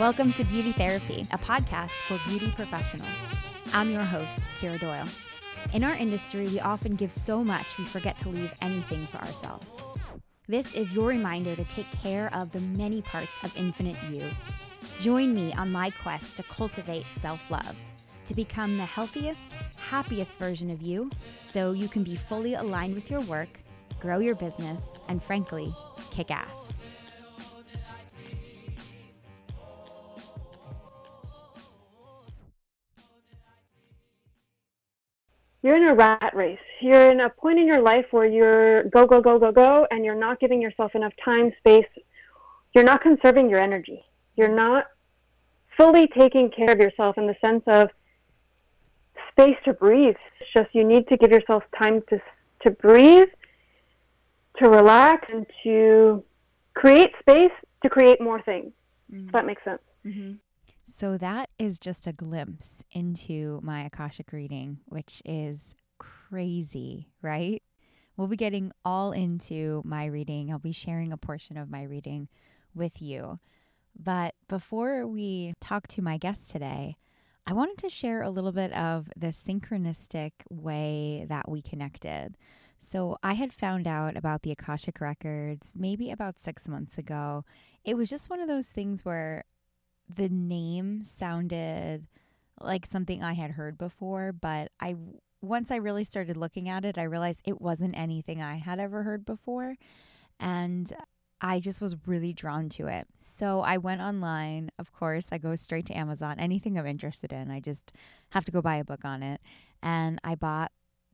Welcome to Beauty Therapy, a podcast for beauty professionals. I'm your host, Kira Doyle. In our industry, we often give so much we forget to leave anything for ourselves. This is your reminder to take care of the many parts of infinite you. Join me on my quest to cultivate self love, to become the healthiest, happiest version of you so you can be fully aligned with your work, grow your business, and frankly, kick ass. You're in a rat race. You're in a point in your life where you're go, go, go, go, go, and you're not giving yourself enough time, space. You're not conserving your energy. You're not fully taking care of yourself in the sense of space to breathe. It's just you need to give yourself time to, to breathe, to relax, and to create space to create more things. Mm-hmm. If that makes sense. Mm-hmm. So that is just a glimpse into my Akashic reading, which is crazy, right? We'll be getting all into my reading. I'll be sharing a portion of my reading with you. But before we talk to my guest today, I wanted to share a little bit of the synchronistic way that we connected. So, I had found out about the Akashic Records maybe about six months ago. It was just one of those things where the name sounded like something I had heard before, but I once I really started looking at it, I realized it wasn't anything I had ever heard before. And I just was really drawn to it. So I went online. Of course, I go straight to Amazon. Anything I'm interested in, I just have to go buy a book on it. And I bought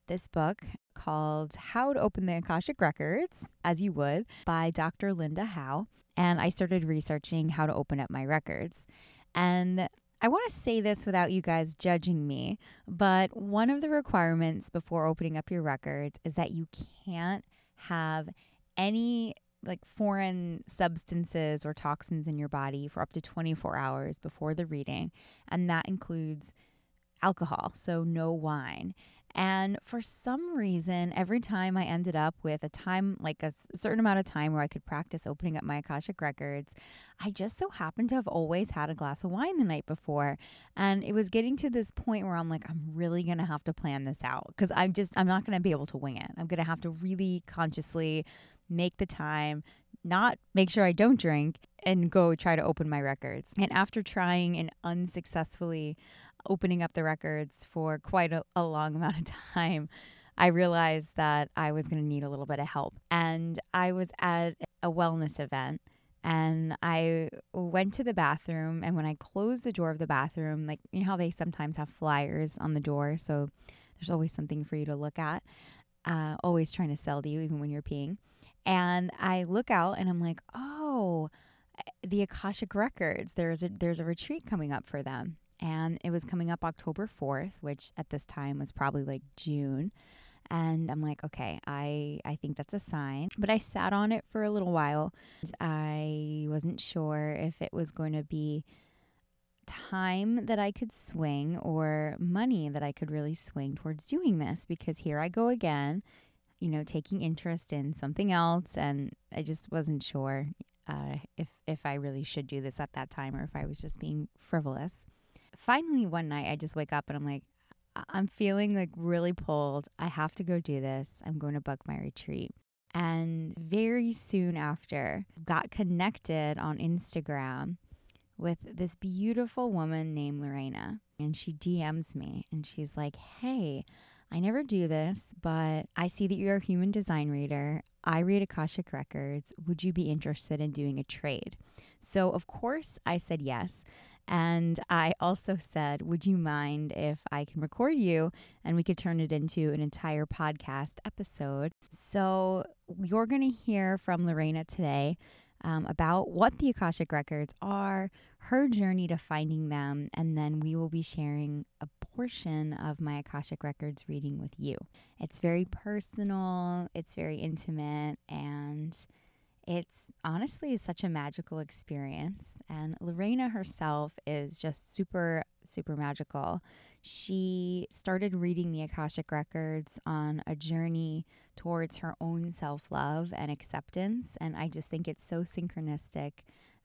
this book called How to Open the Akashic Records, as you would, by Dr. Linda Howe and I started researching how to open up my records. And I want to say this without you guys judging me, but one of the requirements before opening up your records is that you can't have any like foreign substances or toxins in your body for up to 24 hours before the reading, and that includes alcohol, so no wine. And for some reason, every time I ended up with a time, like a certain amount of time where I could practice opening up my Akashic records, I just so happened to have always had a glass of wine the night before. And it was getting to this point where I'm like, I'm really going to have to plan this out because I'm just, I'm not going to be able to wing it. I'm going to have to really consciously make the time, not make sure I don't drink and go try to open my records. And after trying and unsuccessfully opening up the records for quite a, a long amount of time, I realized that I was going to need a little bit of help. And I was at a wellness event and I went to the bathroom. And when I closed the door of the bathroom, like, you know how they sometimes have flyers on the door? So there's always something for you to look at, uh, always trying to sell to you, even when you're peeing. And I look out and I'm like, oh, the Akashic Records, there's a, there's a retreat coming up for them and it was coming up October 4th, which at this time was probably like June. And I'm like, okay, I, I think that's a sign. But I sat on it for a little while. I wasn't sure if it was going to be time that I could swing or money that I could really swing towards doing this because here I go again, you know, taking interest in something else. And I just wasn't sure uh, if, if I really should do this at that time or if I was just being frivolous finally one night I just wake up and I'm like, I'm feeling like really pulled. I have to go do this. I'm going to book my retreat. And very soon after, got connected on Instagram with this beautiful woman named Lorena. And she DMs me and she's like, Hey, I never do this, but I see that you're a human design reader. I read Akashic Records. Would you be interested in doing a trade? So, of course, I said yes. And I also said, Would you mind if I can record you and we could turn it into an entire podcast episode? So you're going to hear from Lorena today um, about what the Akashic Records are, her journey to finding them, and then we will be sharing a portion of my Akashic Records reading with you. It's very personal, it's very intimate, and it's honestly such a magical experience. And Lorena herself is just super, super magical. She started reading the Akashic Records on a journey towards her own self love and acceptance. And I just think it's so synchronistic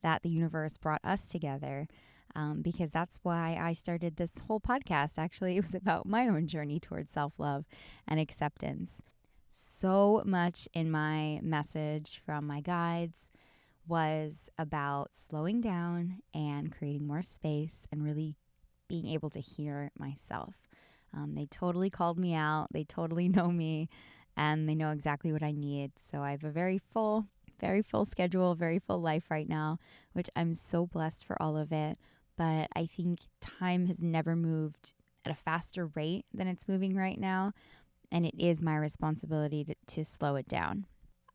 that the universe brought us together um, because that's why I started this whole podcast. Actually, it was about my own journey towards self love and acceptance. So much in my message from my guides was about slowing down and creating more space and really being able to hear myself. Um, they totally called me out, they totally know me, and they know exactly what I need. So I have a very full, very full schedule, very full life right now, which I'm so blessed for all of it but I think time has never moved at a faster rate than it's moving right now. And it is my responsibility to, to slow it down.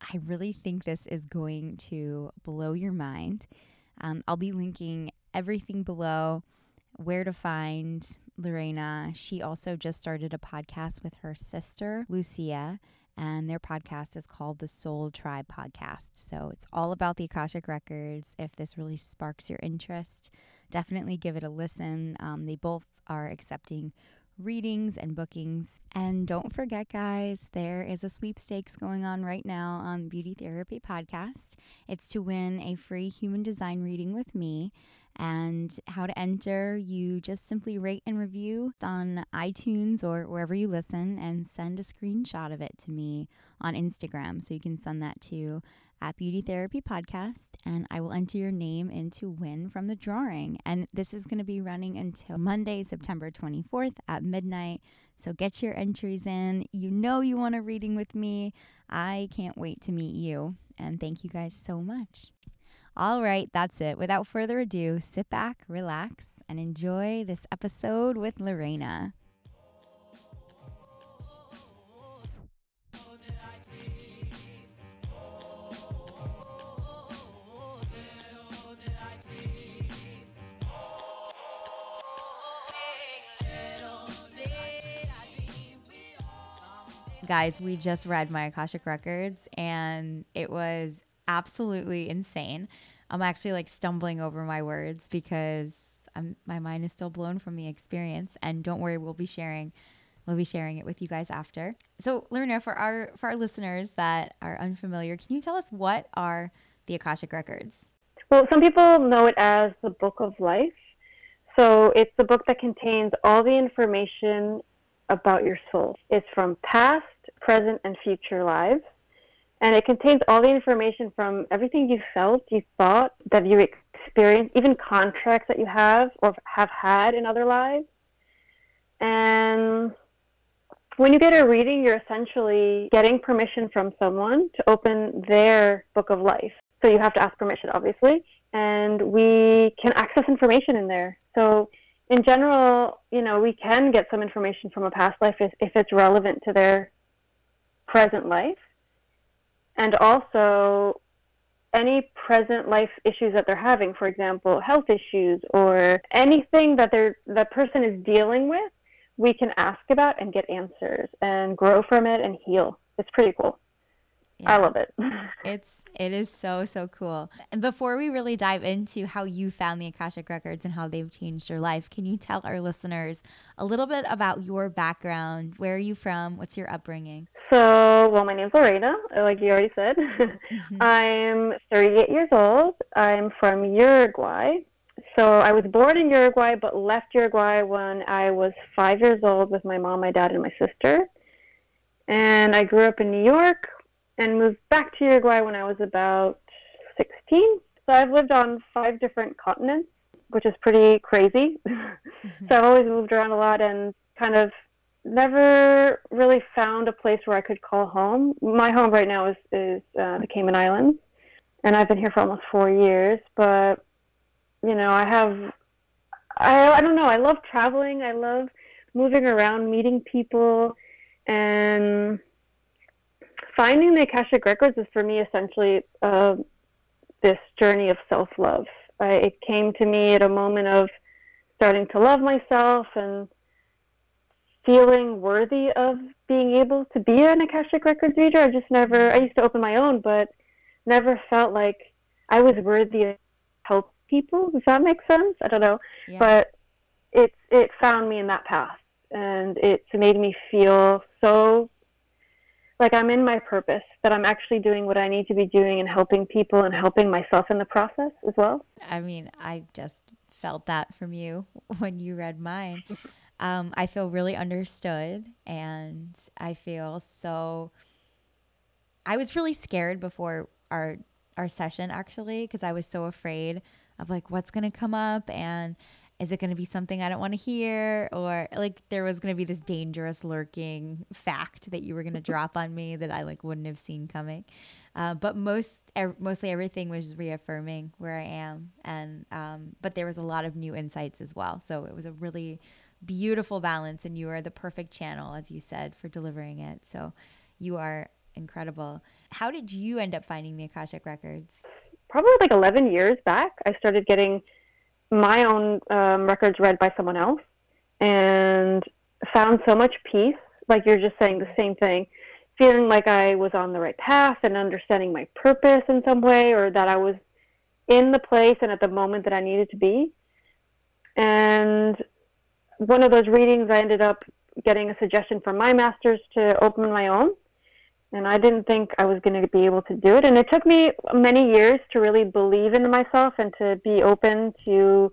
I really think this is going to blow your mind. Um, I'll be linking everything below where to find Lorena. She also just started a podcast with her sister, Lucia, and their podcast is called the Soul Tribe Podcast. So it's all about the Akashic Records. If this really sparks your interest, definitely give it a listen. Um, they both are accepting readings and bookings. And don't forget, guys, there is a sweepstakes going on right now on Beauty Therapy Podcast. It's to win a free human design reading with me. And how to enter, you just simply rate and review on iTunes or wherever you listen and send a screenshot of it to me on Instagram. So you can send that to at Beauty Therapy Podcast, and I will enter your name into win from the drawing. And this is going to be running until Monday, September 24th at midnight. So get your entries in. You know you want a reading with me. I can't wait to meet you. And thank you guys so much. All right, that's it. Without further ado, sit back, relax, and enjoy this episode with Lorena. Guys, we just read my Akashic Records and it was absolutely insane. I'm actually like stumbling over my words because I'm, my mind is still blown from the experience. And don't worry, we'll be sharing we'll be sharing it with you guys after. So, Lorena, for our for our listeners that are unfamiliar, can you tell us what are the Akashic Records? Well, some people know it as the Book of Life. So, it's the book that contains all the information about your soul. It's from past, present, and future lives. And it contains all the information from everything you felt, you thought, that you experienced, even contracts that you have or have had in other lives. And when you get a reading, you're essentially getting permission from someone to open their book of life. So you have to ask permission, obviously. And we can access information in there. So in general, you know, we can get some information from a past life if, if it's relevant to their present life. And also, any present life issues that they're having, for example, health issues or anything that they're, that person is dealing with, we can ask about and get answers and grow from it and heal. It's pretty cool. Yeah. I love it. it's it is so so cool. And before we really dive into how you found the Akashic records and how they've changed your life, can you tell our listeners a little bit about your background? Where are you from? What's your upbringing? So, well, my name's Lorena, like you already said. Mm-hmm. I'm 38 years old. I'm from Uruguay. So I was born in Uruguay, but left Uruguay when I was five years old with my mom, my dad, and my sister. And I grew up in New York, and moved back to Uruguay when I was about 16. So I've lived on five different continents, which is pretty crazy. Mm-hmm. so I've always moved around a lot and kind of never really found a place where I could call home. My home right now is, is uh, the Cayman Islands, and I've been here for almost four years. But you know, I have, I I don't know. I love traveling. I love moving around, meeting people, and finding the Akashic Records is for me essentially uh, this journey of self love. it came to me at a moment of starting to love myself and feeling worthy of being able to be an Akashic Records reader. I just never, I used to open my own, but never felt like I was worthy of help people. Does that make sense? I don't know. Yeah. But it, it found me in that path and it's made me feel so like I'm in my purpose, that I'm actually doing what I need to be doing and helping people and helping myself in the process as well. I mean, I just felt that from you when you read mine. Um, I feel really understood and I feel so. I was really scared before our our session actually because I was so afraid of like what's going to come up and is it going to be something I don't want to hear? Or like there was going to be this dangerous lurking fact that you were going to drop on me that I like wouldn't have seen coming. Uh, but most, er, mostly everything was reaffirming where I am. And, um, but there was a lot of new insights as well. So it was a really beautiful balance and you are the perfect channel, as you said, for delivering it. So you are incredible. How did you end up finding the Akashic Records? Probably like 11 years back, I started getting my own um, records read by someone else and found so much peace. Like you're just saying the same thing, feeling like I was on the right path and understanding my purpose in some way, or that I was in the place and at the moment that I needed to be. And one of those readings, I ended up getting a suggestion from my masters to open my own and I didn't think I was going to be able to do it. And it took me many years to really believe in myself and to be open to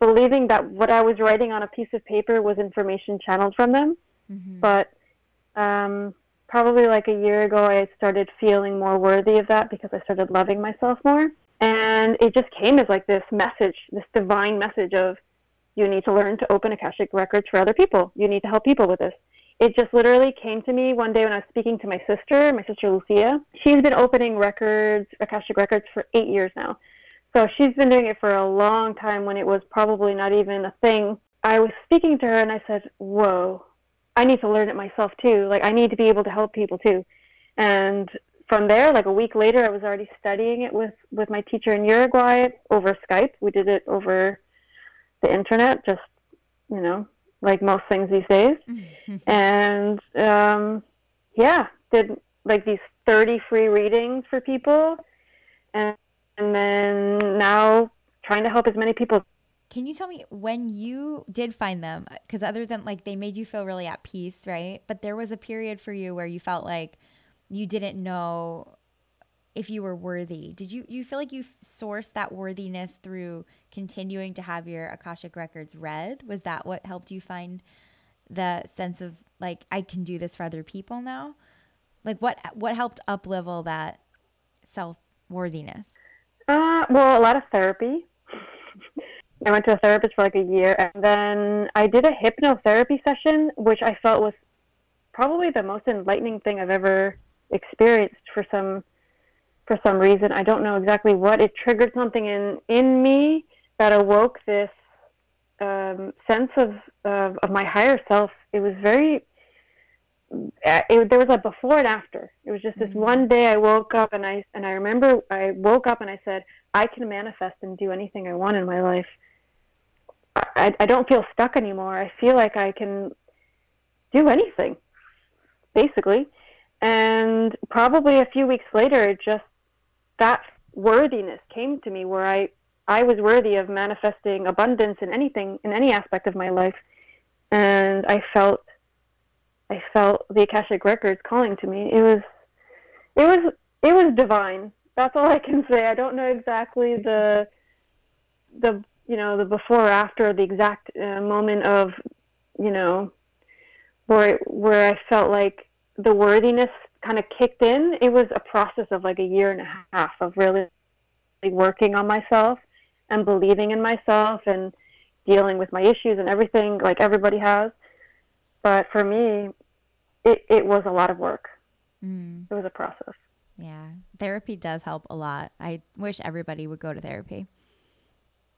believing that what I was writing on a piece of paper was information channeled from them. Mm-hmm. But um, probably like a year ago, I started feeling more worthy of that because I started loving myself more. And it just came as like this message, this divine message of you need to learn to open Akashic records for other people. You need to help people with this it just literally came to me one day when I was speaking to my sister, my sister Lucia. She's been opening records, Akashic Records, for eight years now. So she's been doing it for a long time when it was probably not even a thing. I was speaking to her and I said, Whoa, I need to learn it myself too. Like, I need to be able to help people too. And from there, like a week later, I was already studying it with, with my teacher in Uruguay over Skype. We did it over the internet, just, you know, like most things these days. and um, yeah, did like these 30 free readings for people. And, and then now trying to help as many people. Can you tell me when you did find them? Because other than like they made you feel really at peace, right? But there was a period for you where you felt like you didn't know if you were worthy. Did you you feel like you sourced that worthiness through continuing to have your Akashic records read? Was that what helped you find the sense of like I can do this for other people now? Like what what helped up level that self worthiness? Uh, well, a lot of therapy. I went to a therapist for like a year, and then I did a hypnotherapy session, which I felt was probably the most enlightening thing I've ever experienced for some for some reason. I don't know exactly what. It triggered something in in me that awoke this um, sense of, of, of my higher self. It was very. Uh, it, there was a before and after. It was just this mm-hmm. one day I woke up and I and I remember I woke up and I said I can manifest and do anything I want in my life. I, I don't feel stuck anymore. I feel like I can do anything, basically. And probably a few weeks later, it just that worthiness came to me where I I was worthy of manifesting abundance in anything in any aspect of my life. And I felt I felt the Akashic records calling to me. It was it was it was divine. That's all I can say. I don't know exactly the the you know the before or after the exact uh, moment of you know where where I felt like the worthiness kind of kicked in, it was a process of like a year and a half of really working on myself and believing in myself and dealing with my issues and everything like everybody has. But for me, it, it was a lot of work. Mm. It was a process. Yeah. Therapy does help a lot. I wish everybody would go to therapy.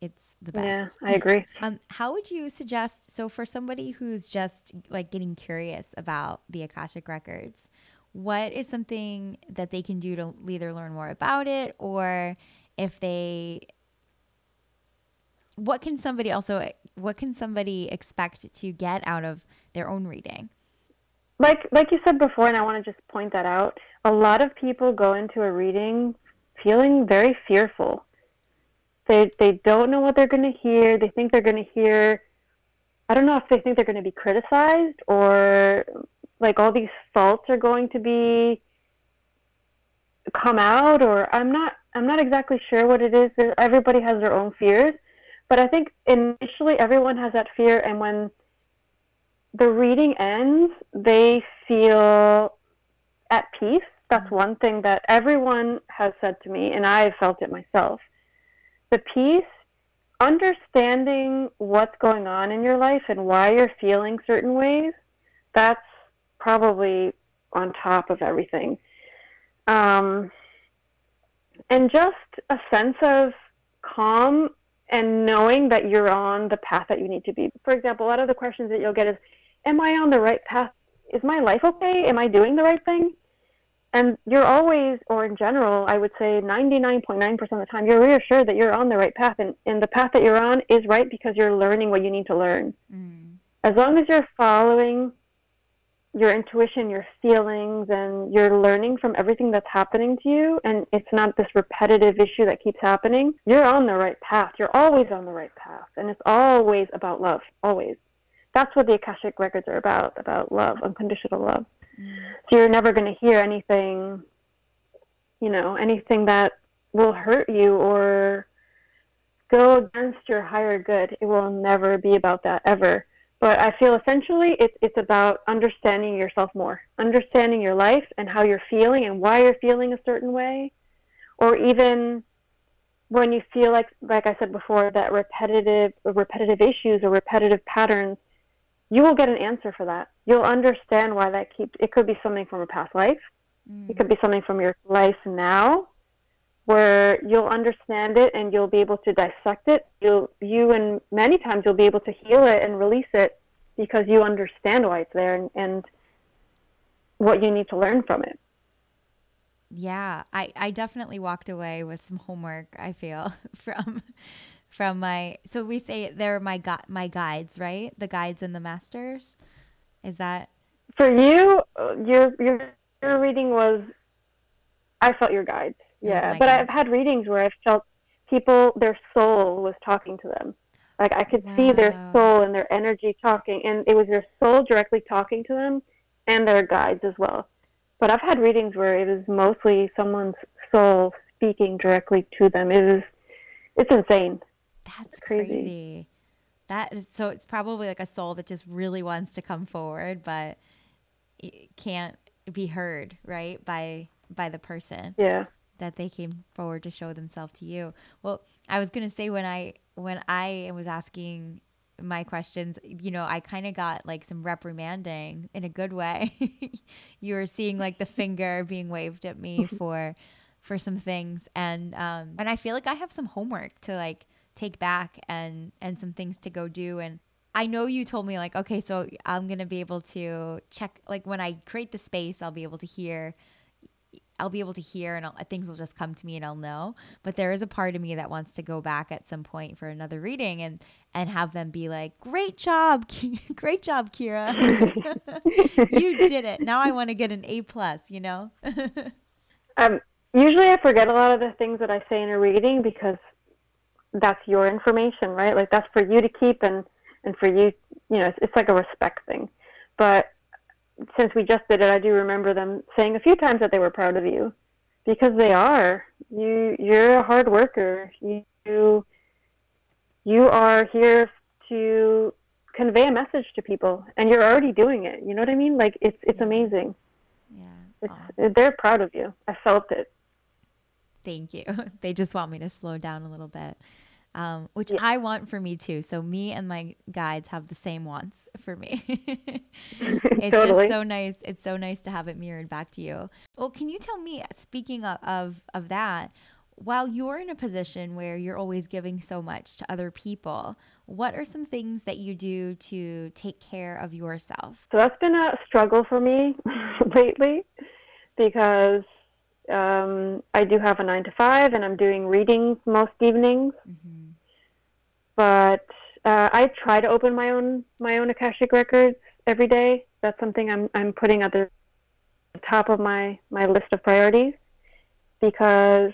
It's the best. Yeah, I agree. Um, how would you suggest? So, for somebody who's just like getting curious about the Akashic Records, what is something that they can do to either learn more about it or if they what can somebody also what can somebody expect to get out of their own reading? Like like you said before and i want to just point that out a lot of people go into a reading feeling very fearful. They they don't know what they're going to hear they think they're going to hear i don't know if they think they're going to be criticized or like all these faults are going to be come out or I'm not I'm not exactly sure what it is. Everybody has their own fears, but I think initially everyone has that fear and when the reading ends, they feel at peace. That's one thing that everyone has said to me and I felt it myself. The peace understanding what's going on in your life and why you're feeling certain ways, that's probably on top of everything. Um, and just a sense of calm and knowing that you're on the path that you need to be. For example, a lot of the questions that you'll get is, Am I on the right path? Is my life okay? Am I doing the right thing? and you're always, or in general, I would say 99.9% of the time, you're reassured that you're on the right path, and, and the path that you're on is right because you're learning what you need to learn. Mm. As long as you're following your intuition, your feelings, and you're learning from everything that's happening to you, and it's not this repetitive issue that keeps happening, you're on the right path. You're always on the right path, and it's always about love, always. That's what the Akashic records are about, about love, unconditional love. So you're never going to hear anything, you know, anything that will hurt you or go against your higher good. It will never be about that ever. But I feel essentially it's it's about understanding yourself more, understanding your life and how you're feeling and why you're feeling a certain way, or even when you feel like like I said before that repetitive repetitive issues or repetitive patterns you will get an answer for that. You'll understand why that keeps. It could be something from a past life. Mm. It could be something from your life now, where you'll understand it and you'll be able to dissect it. You'll you and many times you'll be able to heal it and release it because you understand why it's there and, and what you need to learn from it. Yeah, I, I definitely walked away with some homework, I feel, from from my so we say they're my gu- my guides, right? The guides and the masters. Is that for you? Your your your reading was. I felt your guides. Yeah, but. I've had readings where I've felt people their soul was talking to them. Like I could wow. see their soul and their energy talking, and it was their soul directly talking to them, and their guides as well. But I've had readings where it was mostly someone's soul speaking directly to them. It is, it's insane. That's crazy. crazy. That is so. It's probably like a soul that just really wants to come forward, but can't be heard, right? By by the person. Yeah. That they came forward to show themselves to you. Well, I was gonna say when I when I was asking my questions, you know, I kind of got like some reprimanding in a good way. you were seeing like the finger being waved at me for for some things and um and I feel like I have some homework to like take back and and some things to go do and I know you told me like okay so I'm going to be able to check like when I create the space I'll be able to hear I'll be able to hear and I'll, things will just come to me and I'll know. But there is a part of me that wants to go back at some point for another reading and and have them be like, "Great job, great job, Kira! you did it. Now I want to get an A plus." You know. um, usually I forget a lot of the things that I say in a reading because that's your information, right? Like that's for you to keep and and for you, you know, it's, it's like a respect thing. But since we just did it, I do remember them saying a few times that they were proud of you because they are. You you're a hard worker. You you are here to convey a message to people and you're already doing it. You know what I mean? Like it's it's amazing. Yeah. It's, they're proud of you. I felt it. Thank you. They just want me to slow down a little bit, um, which yeah. I want for me too. So me and my guides have the same wants for me. it's totally. just so nice. It's so nice to have it mirrored back to you. Well, can you tell me, speaking of, of, of that, while you're in a position where you're always giving so much to other people, what are some things that you do to take care of yourself? So that's been a struggle for me lately because um, I do have a nine to five, and I'm doing readings most evenings. Mm-hmm. But uh, I try to open my own my own akashic records every day. That's something I'm I'm putting at the top of my my list of priorities because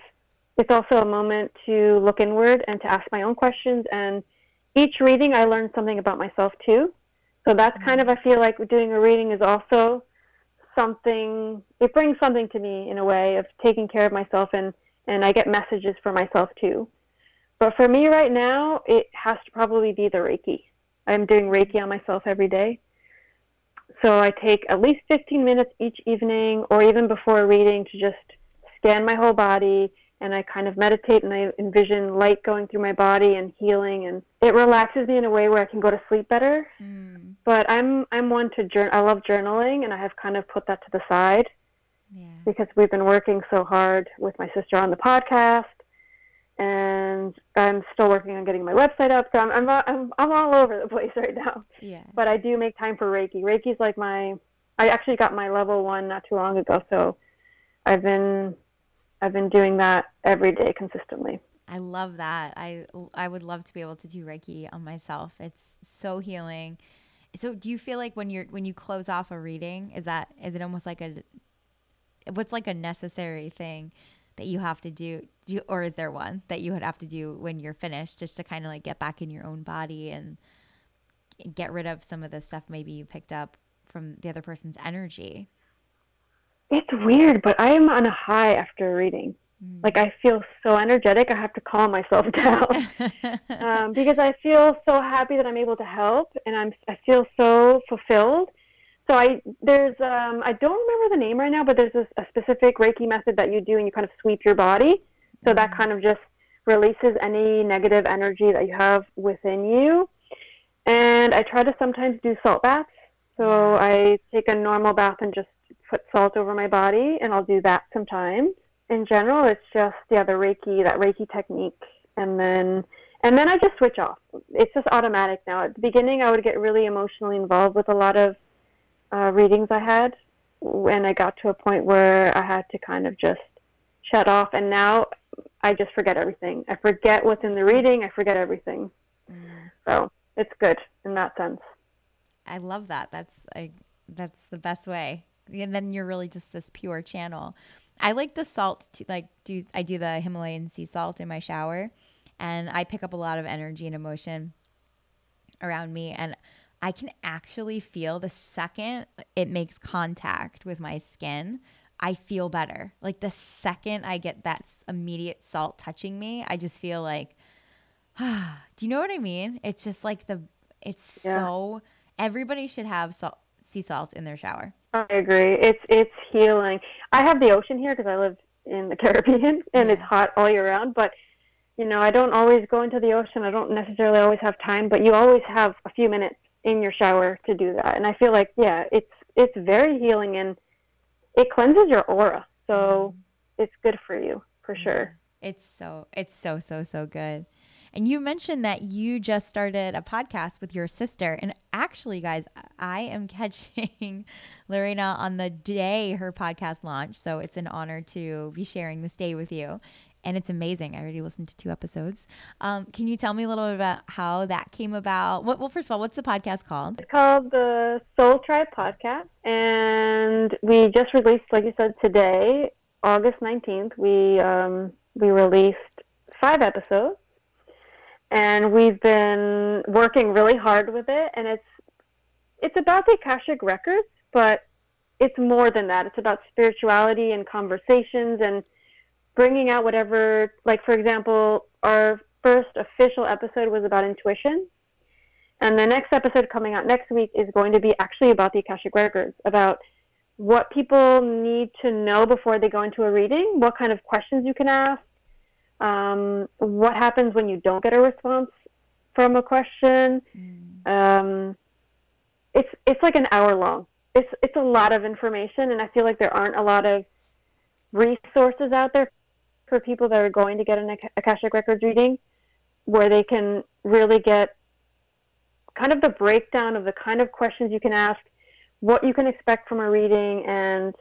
it's also a moment to look inward and to ask my own questions. And each reading, I learn something about myself too. So that's kind of I feel like doing a reading is also something it brings something to me in a way of taking care of myself and and I get messages for myself too. But for me right now, it has to probably be the Reiki. I'm doing Reiki on myself every day. So I take at least 15 minutes each evening or even before reading to just scan my whole body and I kind of meditate and I envision light going through my body and healing and it relaxes me in a way where I can go to sleep better. Mm. But I'm I'm one to journal. I love journaling and I have kind of put that to the side. Yeah. Because we've been working so hard with my sister on the podcast and I'm still working on getting my website up. So I'm I'm I'm, I'm all over the place right now. Yeah. But I do make time for Reiki. Reiki's like my I actually got my level 1 not too long ago, so I've been I've been doing that every day consistently. I love that. I I would love to be able to do Reiki on myself. It's so healing. So do you feel like when you're when you close off a reading, is that is it almost like a what's like a necessary thing that you have to do, do or is there one that you would have to do when you're finished just to kind of like get back in your own body and get rid of some of the stuff maybe you picked up from the other person's energy? It's weird, but I am on a high after reading. Mm. Like I feel so energetic. I have to calm myself down um, because I feel so happy that I'm able to help, and I'm I feel so fulfilled. So I there's um, I don't remember the name right now, but there's a, a specific Reiki method that you do, and you kind of sweep your body. So that kind of just releases any negative energy that you have within you. And I try to sometimes do salt baths. So I take a normal bath and just put salt over my body, and I'll do that sometimes. In general, it's just yeah the Reiki that Reiki technique, and then and then I just switch off. It's just automatic now. At the beginning, I would get really emotionally involved with a lot of uh, readings I had, and I got to a point where I had to kind of just shut off. And now I just forget everything. I forget what's in the reading. I forget everything. Mm. So it's good in that sense. I love that. That's I, that's the best way and then you're really just this pure channel. I like the salt to like do I do the Himalayan sea salt in my shower and I pick up a lot of energy and emotion around me and I can actually feel the second it makes contact with my skin, I feel better. Like the second I get that immediate salt touching me, I just feel like ah, do you know what I mean? It's just like the it's yeah. so everybody should have salt, sea salt in their shower. I agree. It's it's healing. I have the ocean here because I live in the Caribbean and yeah. it's hot all year round. But you know, I don't always go into the ocean. I don't necessarily always have time, but you always have a few minutes in your shower to do that. And I feel like yeah, it's it's very healing and it cleanses your aura. So mm. it's good for you for sure. It's so it's so so so good. And you mentioned that you just started a podcast with your sister. And actually, guys, I am catching Lorena on the day her podcast launched. So it's an honor to be sharing this day with you. And it's amazing. I already listened to two episodes. Um, can you tell me a little bit about how that came about? What, well, first of all, what's the podcast called? It's called the Soul Tribe Podcast. And we just released, like you said, today, August 19th, we, um, we released five episodes and we've been working really hard with it and it's it's about the akashic records but it's more than that it's about spirituality and conversations and bringing out whatever like for example our first official episode was about intuition and the next episode coming out next week is going to be actually about the akashic records about what people need to know before they go into a reading what kind of questions you can ask um, what happens when you don't get a response from a question. Mm. Um, it's it's like an hour long. It's it's a lot of information, and I feel like there aren't a lot of resources out there for people that are going to get an Akashic Records reading, where they can really get kind of the breakdown of the kind of questions you can ask, what you can expect from a reading, and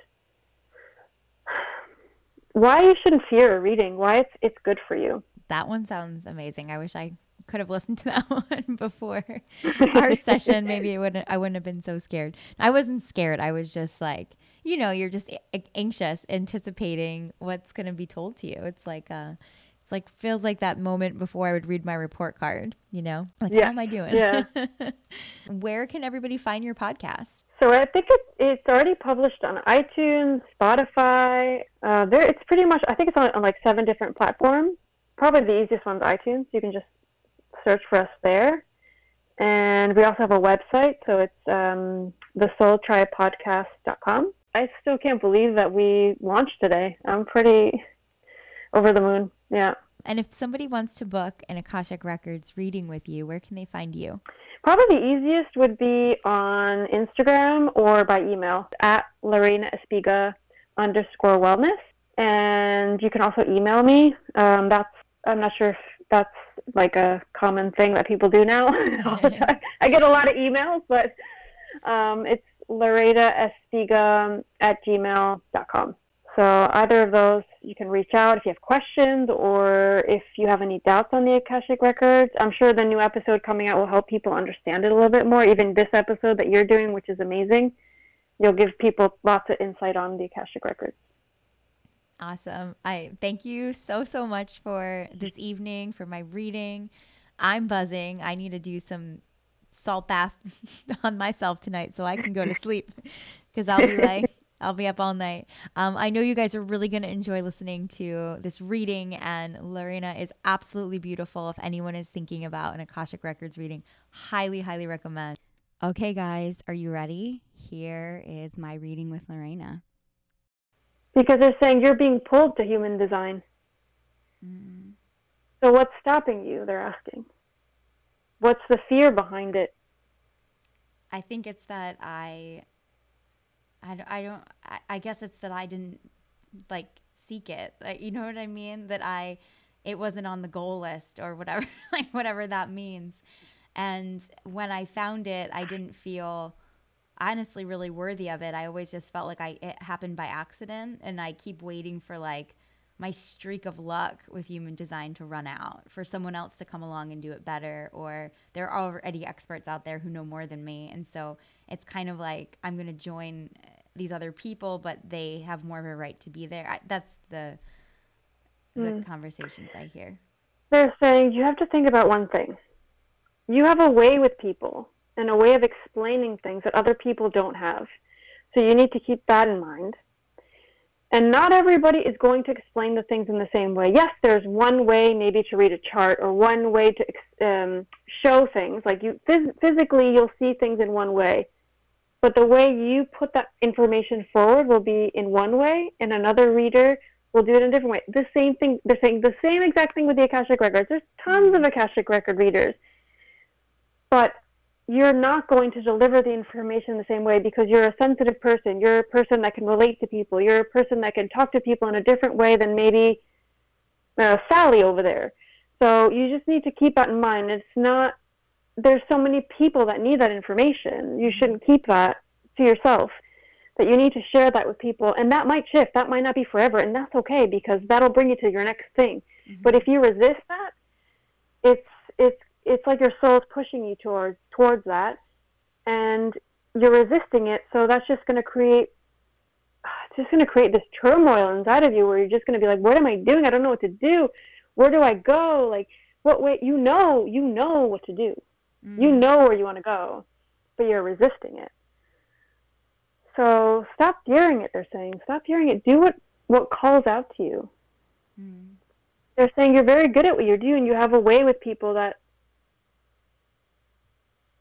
why you shouldn't fear a reading, why it's it's good for you. That one sounds amazing. I wish I could have listened to that one before our session. Maybe I wouldn't I wouldn't have been so scared. I wasn't scared. I was just like, you know, you're just anxious, anticipating what's going to be told to you. It's like uh It's like feels like that moment before I would read my report card, you know? Like Yeah. how am I doing? Yeah. Where can everybody find your podcast? So I think it's it's already published on iTunes, Spotify. Uh, there, it's pretty much. I think it's on, on like seven different platforms. Probably the easiest one's iTunes. You can just search for us there. And we also have a website, so it's um, thesoultribepodcast.com. I still can't believe that we launched today. I'm pretty over the moon. Yeah. And if somebody wants to book an Akashic Records reading with you, where can they find you? Probably the easiest would be on Instagram or by email at Lorena Espiga underscore wellness. And you can also email me. Um, that's I'm not sure if that's like a common thing that people do now. all the time. I get a lot of emails, but um, it's Lorena Espiga at gmail.com. So either of those, you can reach out if you have questions or if you have any doubts on the Akashic Records. I'm sure the new episode coming out will help people understand it a little bit more. Even this episode that you're doing, which is amazing, you'll give people lots of insight on the Akashic Records. Awesome. I thank you so so much for this evening for my reading. I'm buzzing. I need to do some salt bath on myself tonight so I can go to sleep because I'll be like I'll be up all night. Um, I know you guys are really going to enjoy listening to this reading, and Lorena is absolutely beautiful. If anyone is thinking about an Akashic Records reading, highly, highly recommend. Okay, guys, are you ready? Here is my reading with Lorena. Because they're saying you're being pulled to human design. Mm. So what's stopping you? They're asking. What's the fear behind it? I think it's that I, I, don't- I don't, I, I guess it's that I didn't like seek it. Like, you know what I mean? That I, it wasn't on the goal list or whatever, like whatever that means. And when I found it, I didn't feel honestly really worthy of it. I always just felt like I, it happened by accident and I keep waiting for like my streak of luck with human design to run out for someone else to come along and do it better or there are already experts out there who know more than me and so it's kind of like i'm going to join uh, these other people but they have more of a right to be there I, that's the the conversations i hear They're saying you have to think about one thing. You have a way with people and a way of explaining things that other people don't have. So you need to keep that in mind. And not everybody is going to explain the things in the same way. Yes, there's one way maybe to read a chart or one way to um, show things. Like you phys- physically, you'll see things in one way. But the way you put that information forward will be in one way, and another reader will do it in a different way. The same thing, they're saying the same exact thing with the Akashic Records. There's tons of Akashic Record readers. But you're not going to deliver the information the same way because you're a sensitive person. You're a person that can relate to people. You're a person that can talk to people in a different way than maybe uh, Sally over there. So you just need to keep that in mind. It's not, there's so many people that need that information. You shouldn't keep that to yourself. That you need to share that with people. And that might shift. That might not be forever. And that's okay because that'll bring you to your next thing. But if you resist that, it's, it's, it's like your soul's pushing you towards towards that and you're resisting it. So that's just going to create it's just going to create this turmoil inside of you where you're just going to be like what am i doing? I don't know what to do. Where do i go? Like what way you know you know what to do. You know where you want to go but you're resisting it. So stop fearing it they're saying. Stop fearing it. Do what what calls out to you. Mm. they're saying you're very good at what you're doing you have a way with people that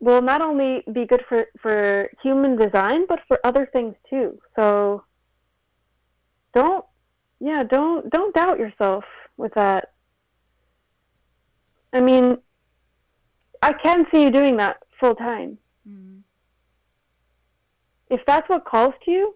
will not only be good for, for human design, but for other things too. So don't, yeah, don't, don't doubt yourself with that. I mean, I can see you doing that full time. Mm. If that's what calls to you,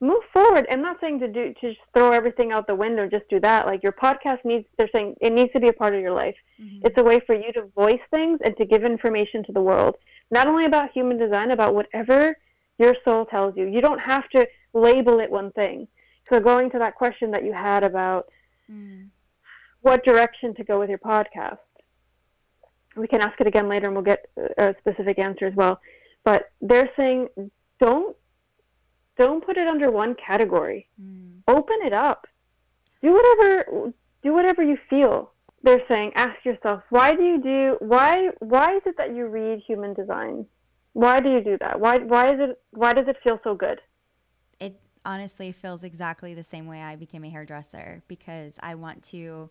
move forward. I'm not saying to do, to just throw everything out the window, just do that. Like your podcast needs, they're saying it needs to be a part of your life. Mhm. It's a way for you to voice things and to give information to the world, not only about human design, about whatever your soul tells you. You don't have to label it one thing. So, going to that question that you had about Mm. what direction to go with your podcast, we can ask it again later and we'll get a specific answer as well. But they're saying don't don't put it under one category Mm. open it up. Do whatever do whatever you feel. They're saying, ask yourself, why do you do why why is it that you read human design? Why do you do that? Why why is it why does it feel so good? It honestly feels exactly the same way I became a hairdresser because I want to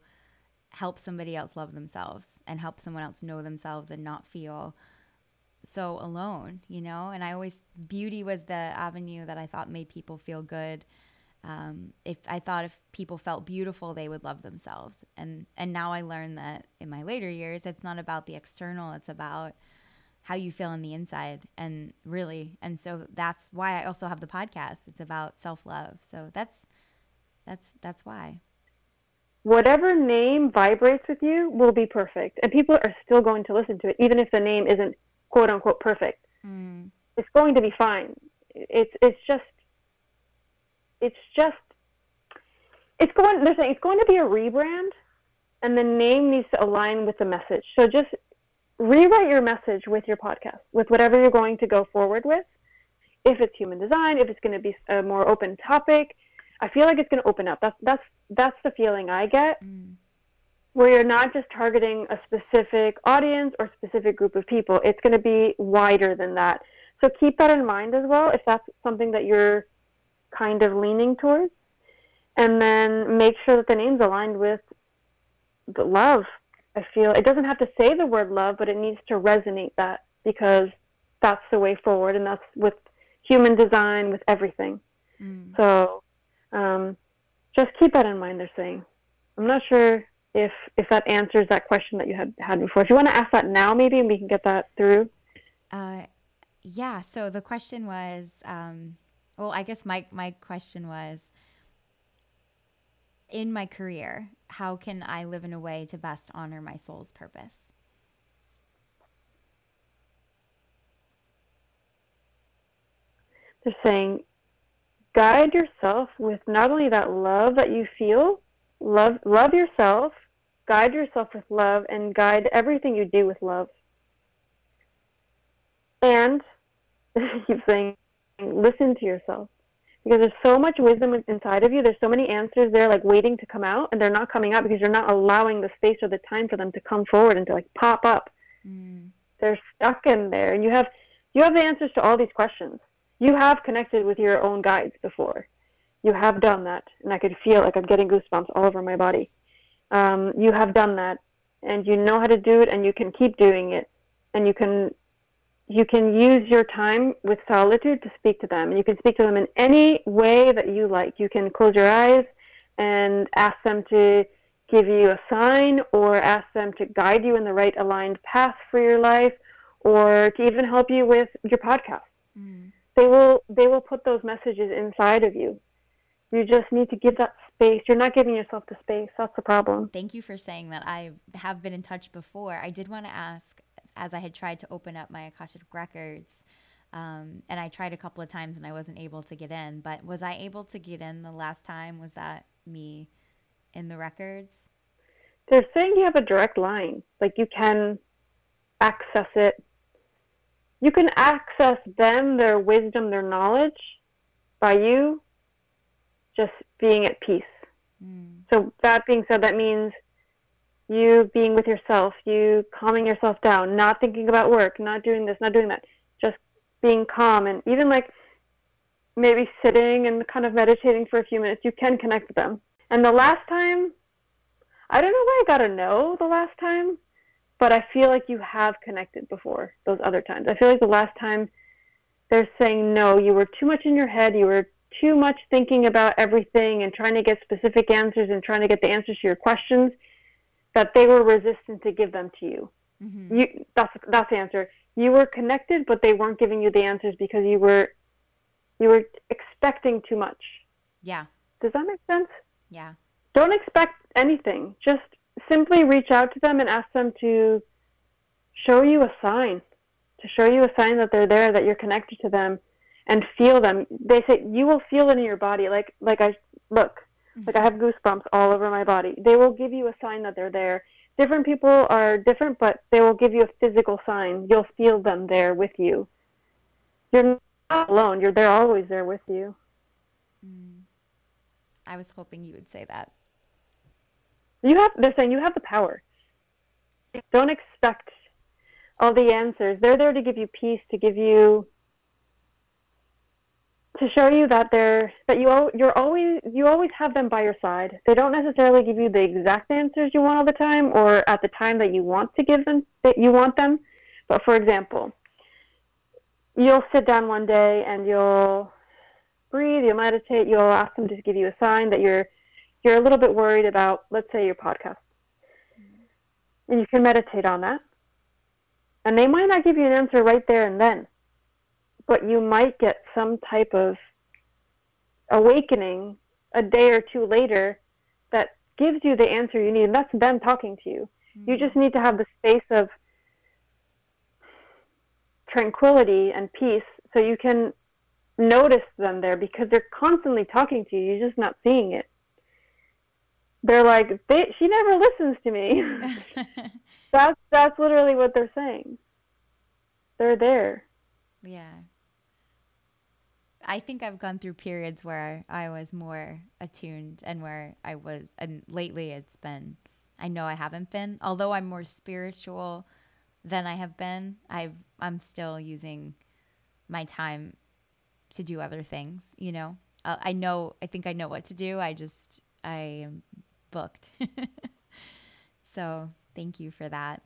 help somebody else love themselves and help someone else know themselves and not feel so alone, you know? And I always, beauty was the avenue that I thought made people feel good. Um, if I thought if people felt beautiful, they would love themselves. And, and now I learned that in my later years, it's not about the external, it's about how you feel on the inside and really and so that's why i also have the podcast it's about self-love so that's that's that's why whatever name vibrates with you will be perfect and people are still going to listen to it even if the name isn't quote unquote perfect mm. it's going to be fine it's it's just it's just it's going they're saying it's going to be a rebrand and the name needs to align with the message so just rewrite your message with your podcast, with whatever you're going to go forward with. If it's human design, if it's going to be a more open topic, I feel like it's going to open up. That's that's that's the feeling I get. Mm. Where you're not just targeting a specific audience or specific group of people. It's going to be wider than that. So keep that in mind as well if that's something that you're kind of leaning towards. And then make sure that the name's aligned with the love I feel it doesn't have to say the word love, but it needs to resonate that because that's the way forward, and that's with human design, with everything. Mm. So um, just keep that in mind. They're saying. I'm not sure if if that answers that question that you had had before. If you want to ask that now, maybe, and we can get that through. Uh, yeah. So the question was, um, well, I guess my my question was, in my career, how can I live in a way to best honor my soul's purpose? They're saying, guide yourself with not only that love that you feel, love love yourself, guide yourself with love, and guide everything you do with love. And keep saying, listen to yourself because there's so much wisdom inside of you. There's so many answers there, like waiting to come out, and they're not coming out because you're not allowing the space or the time for them to come forward and to like pop up. Mm. They're stuck in there, and you have you have the answers to all these questions. You have connected with your own guides before. You have done that, and I could feel like I'm getting goosebumps all over my body. Um, you have done that, and you know how to do it, and you can keep doing it, and you can you can use your time with solitude to speak to them. And you can speak to them in any way that you like. You can close your eyes and ask them to give you a sign or ask them to guide you in the right aligned path for your life or to even help you with your podcast. Mm. They will they will put those messages inside of you. You just need to give that space. You're not giving yourself the space. That's the problem. Thank you for saying that. I have been in touch before. I did want to ask as I had tried to open up my Akashic records. Um, and I tried a couple of times and I wasn't able to get in. But was I able to get in the last time? Was that me in the records? They're saying you have a direct line. Like you can access it. You can access them, their wisdom, their knowledge by you just being at peace. Mm. So, that being said, that means you being with yourself, you calming yourself down, not thinking about work, not doing this, not doing that, just being calm and even like maybe sitting and kind of meditating for a few minutes, you can connect with them. And the last time, I don't know why I got a no the last time, but I feel like you have connected before those other times. I feel like the last time they're saying no, you were too much in your head, you were too much thinking about everything and trying to get specific answers and trying to get the answers to your questions that they were resistant to give them to you. Mm-hmm. You that's that's the answer. You were connected, but they weren't giving you the answers because you were you were expecting too much. Yeah. Does that make sense? Yeah. Don't expect anything. Just simply reach out to them and ask them to show you a sign, to show you a sign that they're there, that you're connected to them, and feel them. They say you will feel it in your body. Like like I look. Like I have goosebumps all over my body. They will give you a sign that they're there. Different people are different, but they will give you a physical sign. You'll feel them there with you. You're not alone. You're they're always there with you. Mm. I was hoping you would say that. You have they're saying you have the power. Don't expect all the answers. They're there to give you peace, to give you to show you that they're that you you're always you always have them by your side. They don't necessarily give you the exact answers you want all the time or at the time that you want to give them that you want them. But for example, you'll sit down one day and you'll breathe, you'll meditate, you'll ask them to give you a sign that you're you're a little bit worried about, let's say your podcast. And you can meditate on that. And they might not give you an answer right there and then but you might get some type of awakening a day or two later that gives you the answer you need. And that's them talking to you. Mm-hmm. You just need to have the space of tranquility and peace so you can notice them there because they're constantly talking to you. You're just not seeing it. They're like, they, she never listens to me. that's that's literally what they're saying. They're there. Yeah. I think I've gone through periods where I was more attuned and where I was, and lately it's been, I know I haven't been, although I'm more spiritual than I have been. I've, I'm still using my time to do other things, you know? I know, I think I know what to do. I just, I am booked. so thank you for that.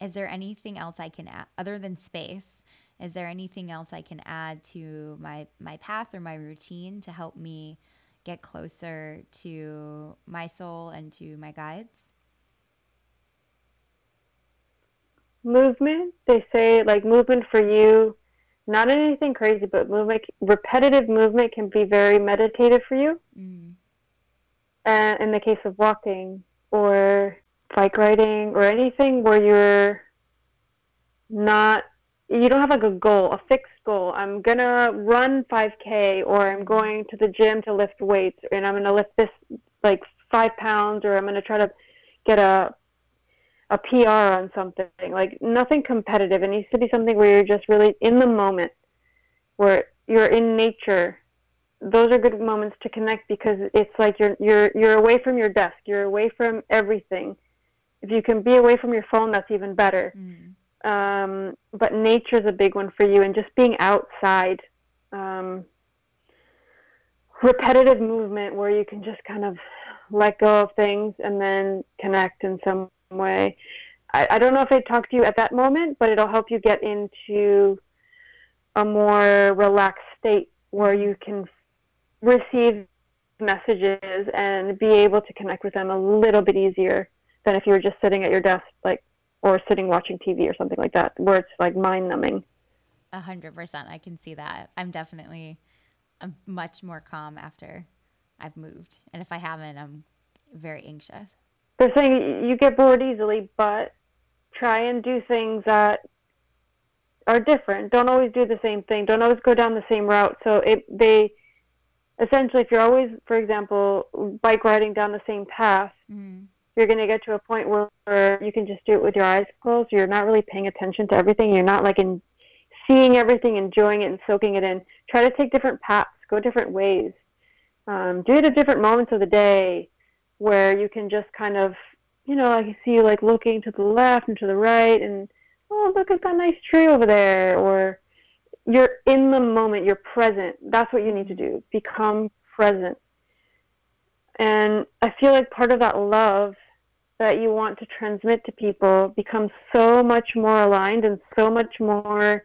Is there anything else I can add other than space? Is there anything else I can add to my my path or my routine to help me get closer to my soul and to my guides? Movement. They say like movement for you, not anything crazy, but movement, repetitive movement can be very meditative for you. Mm. And in the case of walking or bike riding or anything where you're not you don't have like a goal, a fixed goal. I'm gonna run 5K, or I'm going to the gym to lift weights, and I'm gonna lift this like five pounds, or I'm gonna try to get a a PR on something. Like nothing competitive. It needs to be something where you're just really in the moment, where you're in nature. Those are good moments to connect because it's like you're you're you're away from your desk. You're away from everything. If you can be away from your phone, that's even better. Mm um, but nature is a big one for you, and just being outside. Um, repetitive movement where you can just kind of let go of things and then connect in some way. I, I don't know if I talked to you at that moment, but it'll help you get into a more relaxed state where you can receive messages and be able to connect with them a little bit easier than if you were just sitting at your desk like or sitting watching TV or something like that, where it's like mind numbing. A hundred percent, I can see that. I'm definitely, I'm much more calm after I've moved, and if I haven't, I'm very anxious. They're saying you get bored easily, but try and do things that are different. Don't always do the same thing. Don't always go down the same route. So it they essentially, if you're always, for example, bike riding down the same path. Mm you're going to get to a point where, you can just do it with your eyes closed. You're not really paying attention to everything. You're not like in seeing everything, enjoying it, and soaking it in. Try to take different paths, go different ways. Um, do it at different moments of the day where you can just kind of, you know, I can see you like looking to the left and to the right, and oh, look at that nice tree over there. Or you're in the moment, you're present. That's what you need to do. Become present. And I feel like part of that love that you want to transmit to people becomes so much more aligned and so much more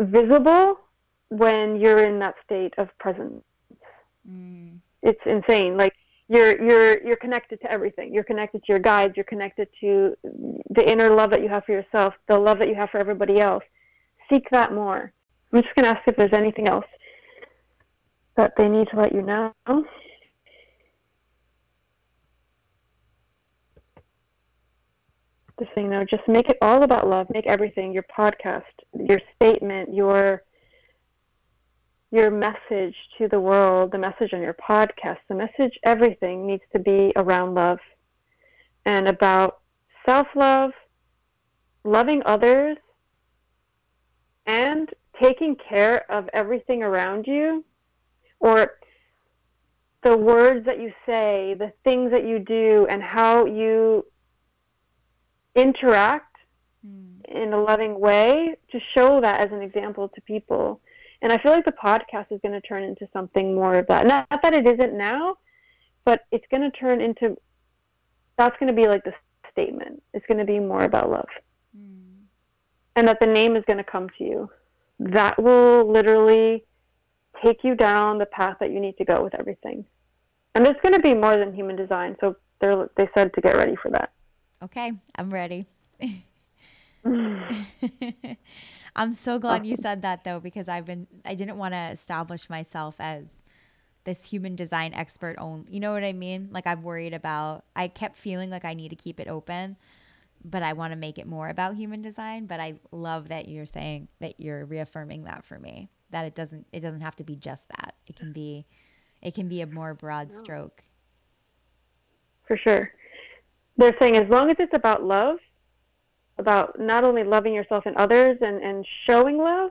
visible when you're in that state of presence. Mm. It's insane. Like you're you're you're connected to everything. You're connected to your guides. You're connected to the inner love that you have for yourself, the love that you have for everybody else. Seek that more. I'm just going to ask if there's anything else that they need to let you know. This thing though. Just make it all about love. Make everything your podcast your statement your your message to the world the message on your podcast. The message everything needs to be around love and about self-love loving others and taking care of everything around you or the words that you say, the things that you do, and how you interact mm. in a loving way to show that as an example to people. And I feel like the podcast is going to turn into something more of that. Not, that it isn't now, but it's going to turn into that's going to be like the statement. It's going to be more about love. Mm. And that the name is going to come to you. That will literally take you down the path that you need to go with everything. And there's going to be more than human design, so they said to get ready for that. Okay, I'm ready. I'm so glad you said that though because I've been I didn't want to establish myself as this human design expert only. You know what I mean? Like I'm worried about I kept feeling like I need to keep it open, but I want to make it more about human design, but I love that you're saying that you're reaffirming that for me. That it doesn't it doesn't have to be just that. It can be it can be a more broad stroke. For sure. They're saying as long as it's about love, about not only loving yourself and others and, and showing love,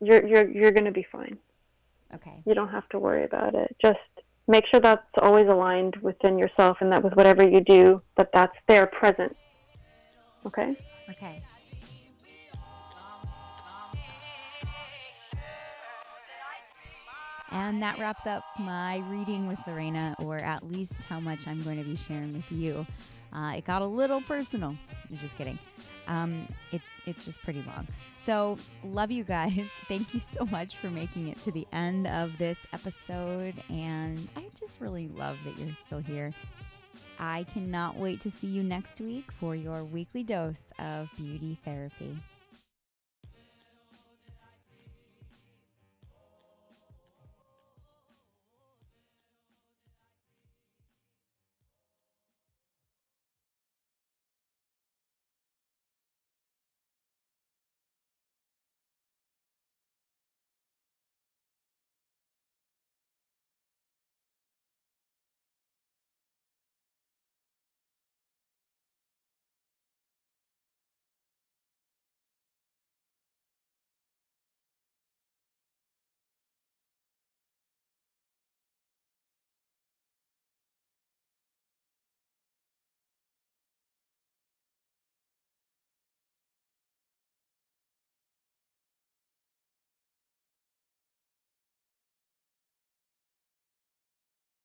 you're you're you're gonna be fine. Okay. You don't have to worry about it. Just make sure that's always aligned within yourself and that with whatever you do, that that's there present. Okay? Okay. And that wraps up my reading with Lorena, or at least how much I'm going to be sharing with you. Uh, it got a little personal. I'm just kidding. Um, it's it's just pretty long. So love you guys. Thank you so much for making it to the end of this episode, and I just really love that you're still here. I cannot wait to see you next week for your weekly dose of beauty therapy.